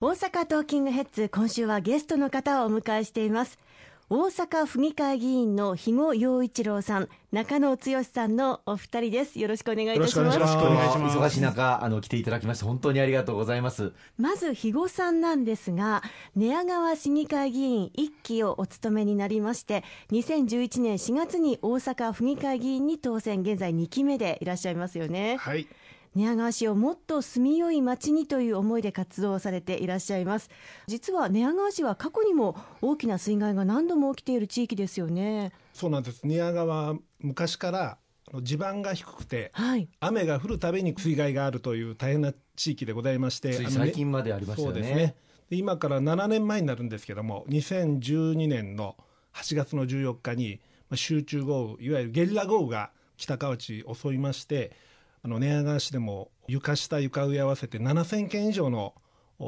大阪トーキングヘッズ今週はゲストの方をお迎えしています。大阪府議会議員の肥後洋一郎さん中野剛さんのお二人です。よろしくお願いいたします。忙しい中あの来ていただきまして本当にありがとうございます。まず肥後さんなんですが寝屋川市議会議員一期をお務めになりまして2011年4月に大阪府議会議員に当選。現在2期目でいらっしゃいますよね。はい寝屋川市をもっと住みよい町にという思いで活動されていらっしゃいます。実は寝屋川市は過去にも大きな水害が何度も起きている地域ですよね。そうなんです。寝屋川昔から地盤が低くて、はい、雨が降るたびに水害があるという大変な地域でございまして最近までありましたね。そうですね。今から7年前になるんですけども2012年の8月の14日に集中豪雨いわゆるゲリラ豪雨が北河内襲いましてあの寝屋川市でも床下床上合わせて7000件以上の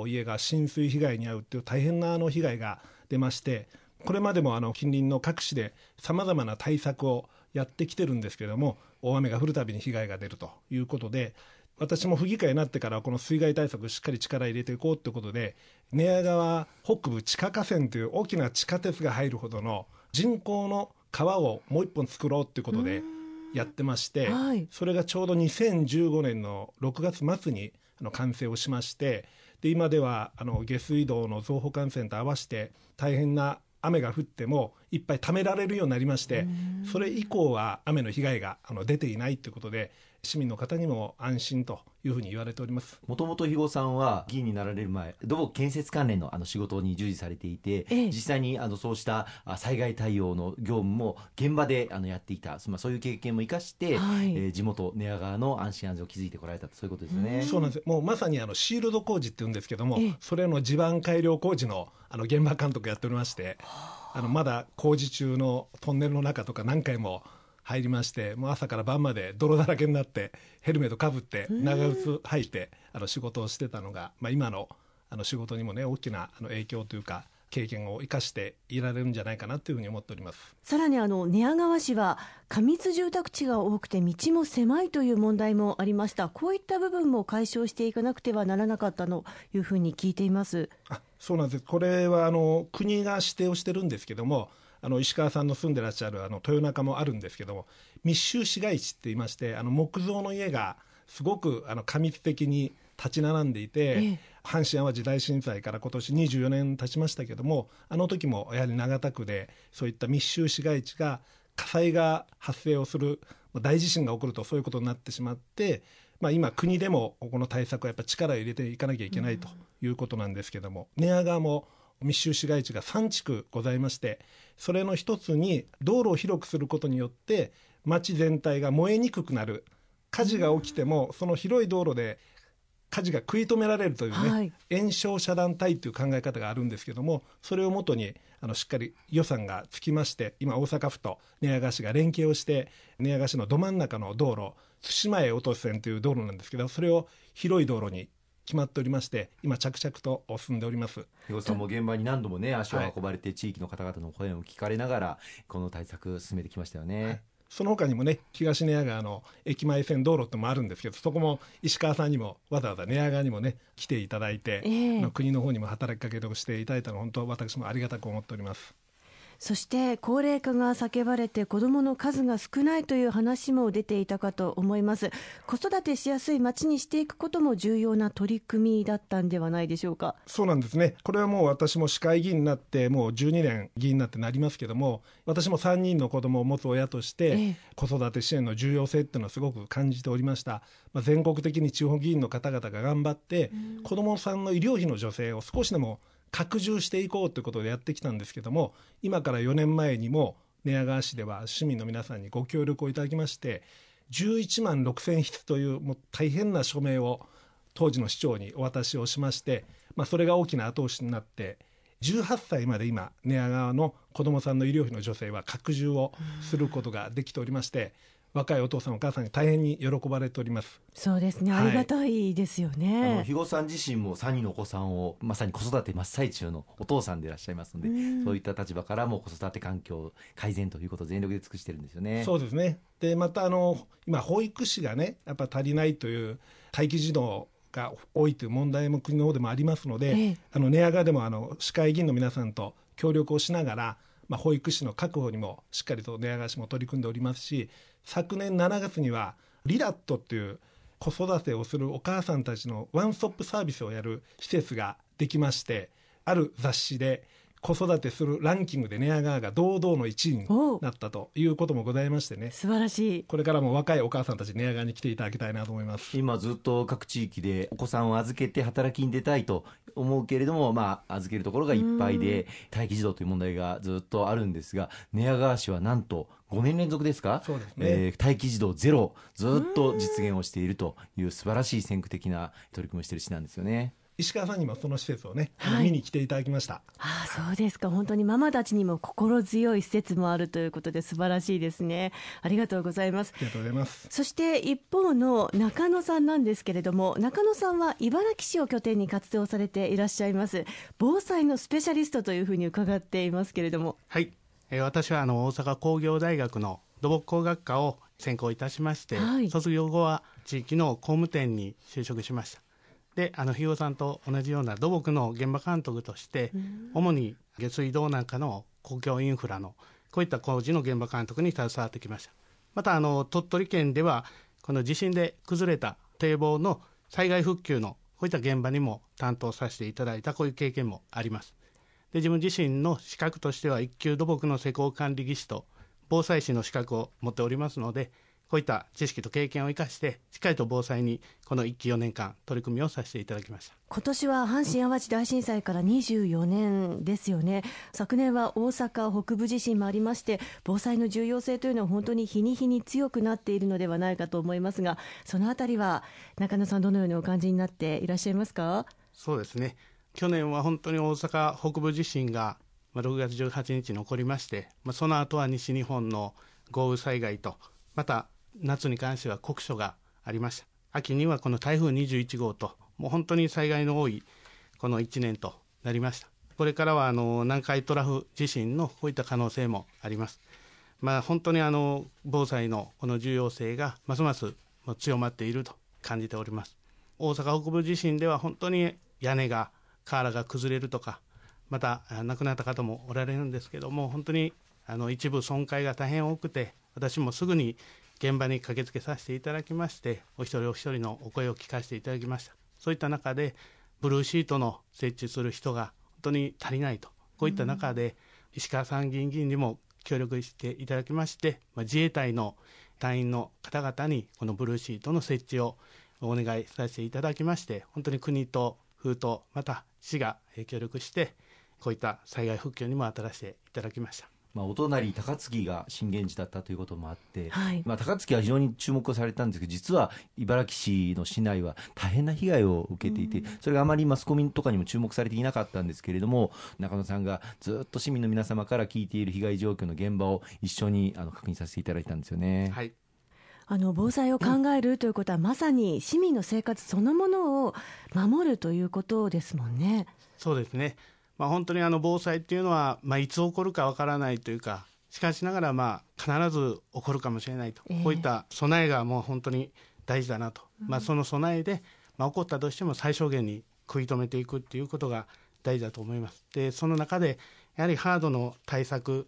家が浸水被害に遭うという大変なあの被害が出ましてこれまでもあの近隣の各市でさまざまな対策をやってきてるんですけれども大雨が降るたびに被害が出るということで私も府議会になってからこの水害対策しっかり力入れていこうということで寝屋川北部地下河川という大きな地下鉄が入るほどの人工の川をもう一本作ろうということで。やってまして、はい、それがちょうど2015年の6月末にあの完成をしましてで今ではあの下水道の増補幹線と合わせて大変な雨が降ってもいっぱい貯められるようになりましてそれ以降は雨の被害があの出ていないということで市民の方にも安心というふうに言われております。もともと肥後さんは議員になられる前土木建設関連のあの仕事に従事されていて、ええ、実際にあのそうした災害対応の業務も現場であのやっていた、まあ、そういう経験も生かして、はい、えー、地元寝屋川の安心安全を築いてこられたそういうことですね。そうなんですもうまさにあのシールド工事って言うんですけども、え、それの地盤改良工事のあの現場監督やっておりまして。あのまだ工事中のトンネルの中とか何回も入りましてもう朝から晩まで泥だらけになってヘルメットかぶって長靴履いてあの仕事をしてたのが、まあ、今のあの仕事にもね大きなあの影響というか経験を生かしていられるんじゃないかなというふうに思っております。さらにあの寝屋川市は過密住宅地が多くて道も狭いという問題もありました。こういった部分も解消していかなくてはならなかったというふうに聞いています。あそうなんです。これはあの国が指定をしてるんですけどもあの石川さんの住んでらっしゃるあの豊中もあるんですけども密集市街地って言いましてあの木造の家がすごくあの過密的に立ち並んでいて、ええ、阪神・淡路大震災から今年24年経ちましたけどもあの時もやはり長田区でそういった密集市街地が火災が発生をする大地震が起こるとそういうことになってしまって、まあ、今国でもこの対策はやっぱ力を入れていかなきゃいけないということなんですけども、寝屋川も密集市街地が3地区ございましてそれの一つに道路を広くすることによって町全体が燃えにくくなる。火事が起きてもその広い道路で火事が食い止められるというね、はい、延焼遮断帯という考え方があるんですけどもそれをもとにあのしっかり予算がつきまして今大阪府と寝屋川市が連携をして寝屋川市のど真ん中の道路対馬へ落とす線という道路なんですけどそれを広い道路に決まっておりまして今着々と進んでおります。洋さんも現場に何度もね足を運ばれて、地域の方々の声を聞かれながらこの対策進めてきましたよね、はい。その他にもね東寝屋川の駅前線道路ってもあるんですけどそこも石川さんにもわざわざ寝屋川にもね来ていただいて、えー、国の方にも働きかけをしていただいたの本当私もありがたく思っております。そして高齢化が叫ばれて子どもの数が少ないという話も出ていたかと思います。子育てしやすい町にしていくことも重要な取り組みだったんではないでしょうか？そうなんですね。これはもう私も市会議員になってもう12年議員になってなりますけども私も3人の子供を持つ親として、子育て支援の重要性っていうのはすごく感じておりました、まあ、全国的に地方議員の方々が頑張って、子どもさんの医療費の助成を少しでも拡充していこうということでやってきたんですけども今から4年前にも寝屋川市では市民の皆さんにご協力をいただきまして11万6千筆というもう大変な署名を当時の市長にお渡しをしまして、まあ、それが大きな後押しになって18歳まで今寝屋川の子どもさんの医療費の助成は拡充をすることができておりまして若いお父さんお母さんに大変に喜ばれております。そうですね、ありがたいですよね、あの肥後さん自身も3人のお子さんをまさに子育て真っ最中のお父さんでいらっしゃいますので、うそういった立場からも子育て環境改善ということを全力で尽くしてるんですよね。そうですね。でまたあの今保育士がねやっぱ足りないという待機児童が多いという問題も国の方でもありますので、ええ。あの寝屋川でもあの市会議員の皆さんと協力をしながら、まあ、保育士の確保にもしっかりと寝屋川市も取り組んでおりますし昨年7月にはリラットっていう子育てをするお母さんたちのワンストップサービスをやる施設ができましてある雑誌で子育てするランキングで寝屋川が堂々の1位になったということもございましてね。素晴らしい。これからも若いお母さんたち寝屋川に来ていただきたいなと思います。今ずっと各地域でお子さんを預けて働きに出たいと思うけれども、まあ、預けるところがいっぱいで待機児童という問題がずっとあるんですが寝屋川市はなんと5年連続ですか？そうですね。えー待機児童ゼロずっと実現をしているという素晴らしい先駆的な取り組みをしている市なんですよね。石川さんにもその施設をね、はい。見に来ていただきました。ああそうですか。本当にママたちにも心強い施設もあるということで素晴らしいですね。ありがとうございます。ありがとうございます。そして一方の中野さんなんですけれども中野さんは茨城市を拠点に活動されていらっしゃいます防災のスペシャリストというふうに伺っていますけれども。はい、えー私はあの大阪工業大学の土木工学科を専攻いたしまして、はい。卒業後は地域の工務店に就職しましたであの日尾さんと同じような土木の現場監督として主に下水道なんかの公共インフラのこういった工事の現場監督に携わってきました。またあの鳥取県ではこの地震で崩れた堤防の災害復旧のこういった現場にも担当させていただいたこういう経験もあります。で自分自身の資格としては一級土木の施工管理技師と防災士の資格を持っておりますのでこういった知識と経験を生かしてしっかりと防災にこの1期4年間取り組みをさせていただきました。今年は阪神・淡路大震災から24年ですよね。昨年は大阪北部地震もありまして防災の重要性というのは本当に日に日に強くなっているのではないかと思いますがそのあたりは中野さんどのようにお感じになっていらっしゃいますか？そうですね。去年は本当に大阪北部地震がまあ6月18日に起こりまして、まあ、その後は西日本の豪雨災害とまた夏に関しては酷暑がありました。秋にはこの台風21号ともう本当に災害の多いこの1年となりました。これからはあの南海トラフ地震のこういった可能性もあります。まあ本当にあの防災のこの重要性がますます強まっていると感じております。大阪北部地震では本当に屋根が瓦が崩れるとかまた亡くなった方もおられるんですけども本当にあの一部損壊が大変多くて私もすぐに現場に駆けつけさせていただきましてお一人お一人のお声を聞かせていただきました。そういった中でブルーシートの設置する人が本当に足りないと。こういった中で、石川参議院議員にも協力していただきまして、まあ、自衛隊の隊員の方々にこのブルーシートの設置をお願いさせていただきまして本当に国と風とまた市が協力してこういった災害復旧にも当たらせていただきました。まあ、お隣高槻が震源地だったということもあって、はいまあ、高槻は非常に注目をされたんですけど実は茨城市の市内は大変な被害を受けていて、それがあまりマスコミとかにも注目されていなかったんですけれども中野さんがずっと市民の皆様から聞いている被害状況の現場を一緒にあの確認させていただいたんですよね。はいあの防災を考えるということは、まさに市民の生活そのものを守るということですもんね。そうですね、まあ、本当にあの防災っていうのは、まあ、いつ起こるかわからないというかしかしながらまあ必ず起こるかもしれないと、ええ。こういった備えがもう本当に大事だなと、まあ、その備えで、まあ、起こったとしても最小限に食い止めていくっていうことが大事だと思います。でその中でやはりハードの対策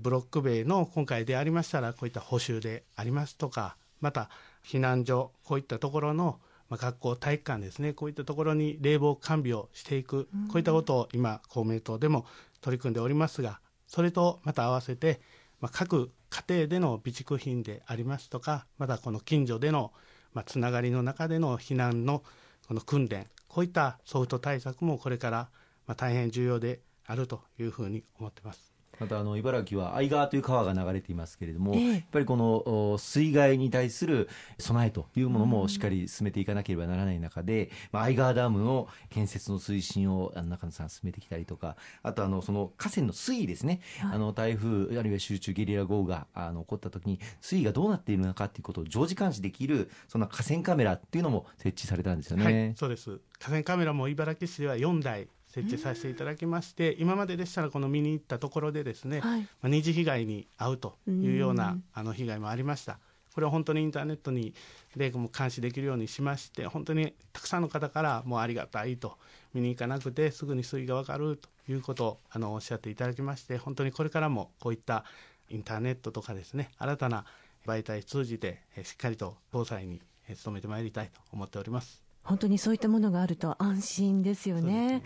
ブロック塀の今回でありましたらこういった補修でありますとかまた避難所こういったところのまあ学校体育館ですね。こういったところに冷房完備をしていく。こういったことを今公明党でも取り組んでおりますがそれとまた合わせて、まあ、各家庭での備蓄品でありますとかまたこの近所での、まあ、つながりの中での避難のこの訓練こういったソフト対策もこれからまあ大変重要であるというふうに思ってます。またあの茨城は愛川という川が流れていますけれども、ええやっぱりこのお水害に対する備えというものもしっかり進めていかなければならない中で、まあ、愛川ダムの建設の推進を中野さん進めてきたりとかあとあのその河川の水位ですね、あの台風あるいは集中ゲリラ豪雨があの起こった時に水位がどうなっているのかということを常時監視できるその河川カメラっていうのも設置されたんですよね。はい、そうです。河川カメラも茨城市では4台設置させていただきまして、今まででしたらこの見に行ったところでですね、はい。まあ、二次被害に遭うというようなあの被害もありました。これは本当にインターネットにでも監視できるようにしまして本当にたくさんの方からもうありがたいと見に行かなくてすぐに水位が分かるということをあのおっしゃっていただきまして本当にこれからもこういったインターネットとかですね新たな媒体通じてしっかりと防災に努めてまいりたいと思っております本当にそういったものがあると安心ですよね。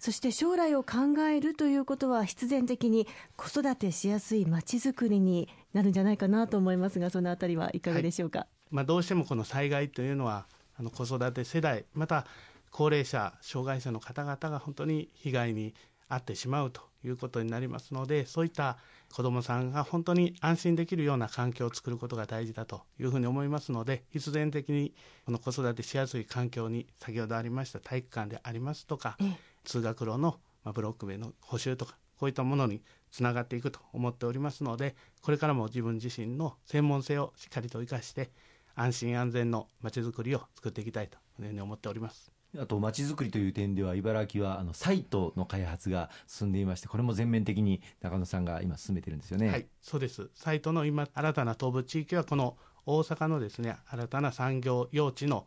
そして将来を考えるということは必然的に子育てしやすいまちづくりになるんじゃないかなと思いますがそのあたりはいかがでしょうか、はい、まあ、どうしてもこの災害というのはあの子育て世代また高齢者障害者の方々が本当に被害に遭ってしまうということになりますのでそういった子どもさんが本当に安心できるような環境を作ることが大事だというふうに思いますので必然的にこの子育てしやすい環境に先ほどありました体育館でありますとか、通学路のブロック塀の補修とかこういったものにつながっていくと思っておりますのでこれからも自分自身の専門性をしっかりと生かして安心安全のまちづくりを作っていきたいというふうに思っております。あとまちづくりという点では茨城はあのサイトの開発が進んでいましてこれも全面的に中野さんが今進めてるんですよね。はいそうですサイトの今新たな東部地域はこの大阪のですね新たな産業用地の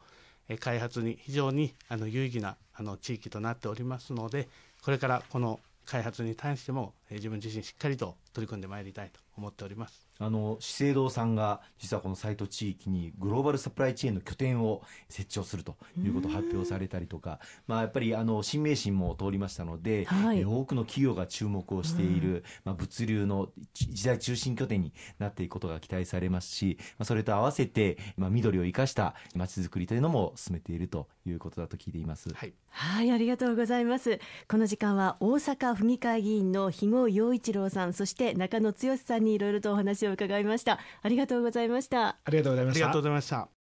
開発に非常にあの有意義なあの地域となっておりますのでこれからこの開発に対しても、自分自身しっかりと取り組んでまいりたいと思っておりますあの資生堂さんが実はこのサイト地域にグローバルサプライチェーンの拠点を設置をするということを発表されたりとか、まあ、やっぱりあの新名神も通りましたので、はい、え多くの企業が注目をしている、まあ、物流の時代中心拠点になっていくことが期待されますし、まあ、それと合わせて、まあ、緑を生かしたまちづくりというのも進めているということだと聞いています。はい、はい、ありがとうございます。この時間は大阪府議会議員の肥後洋一郎さん、そして中野剛さんにいろいろとお話を伺いました。ありがとうございました。ありがとうございました。ありがとうございました。